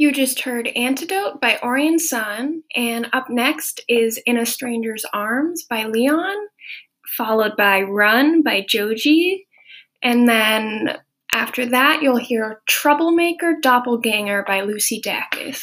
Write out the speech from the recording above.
You just heard Antidote by Orion Sun, and up next is In a Stranger's Arms by Leon, followed by Run by Joji, and then after that you'll hear Troublemaker Doppelganger by Lucy Dacus.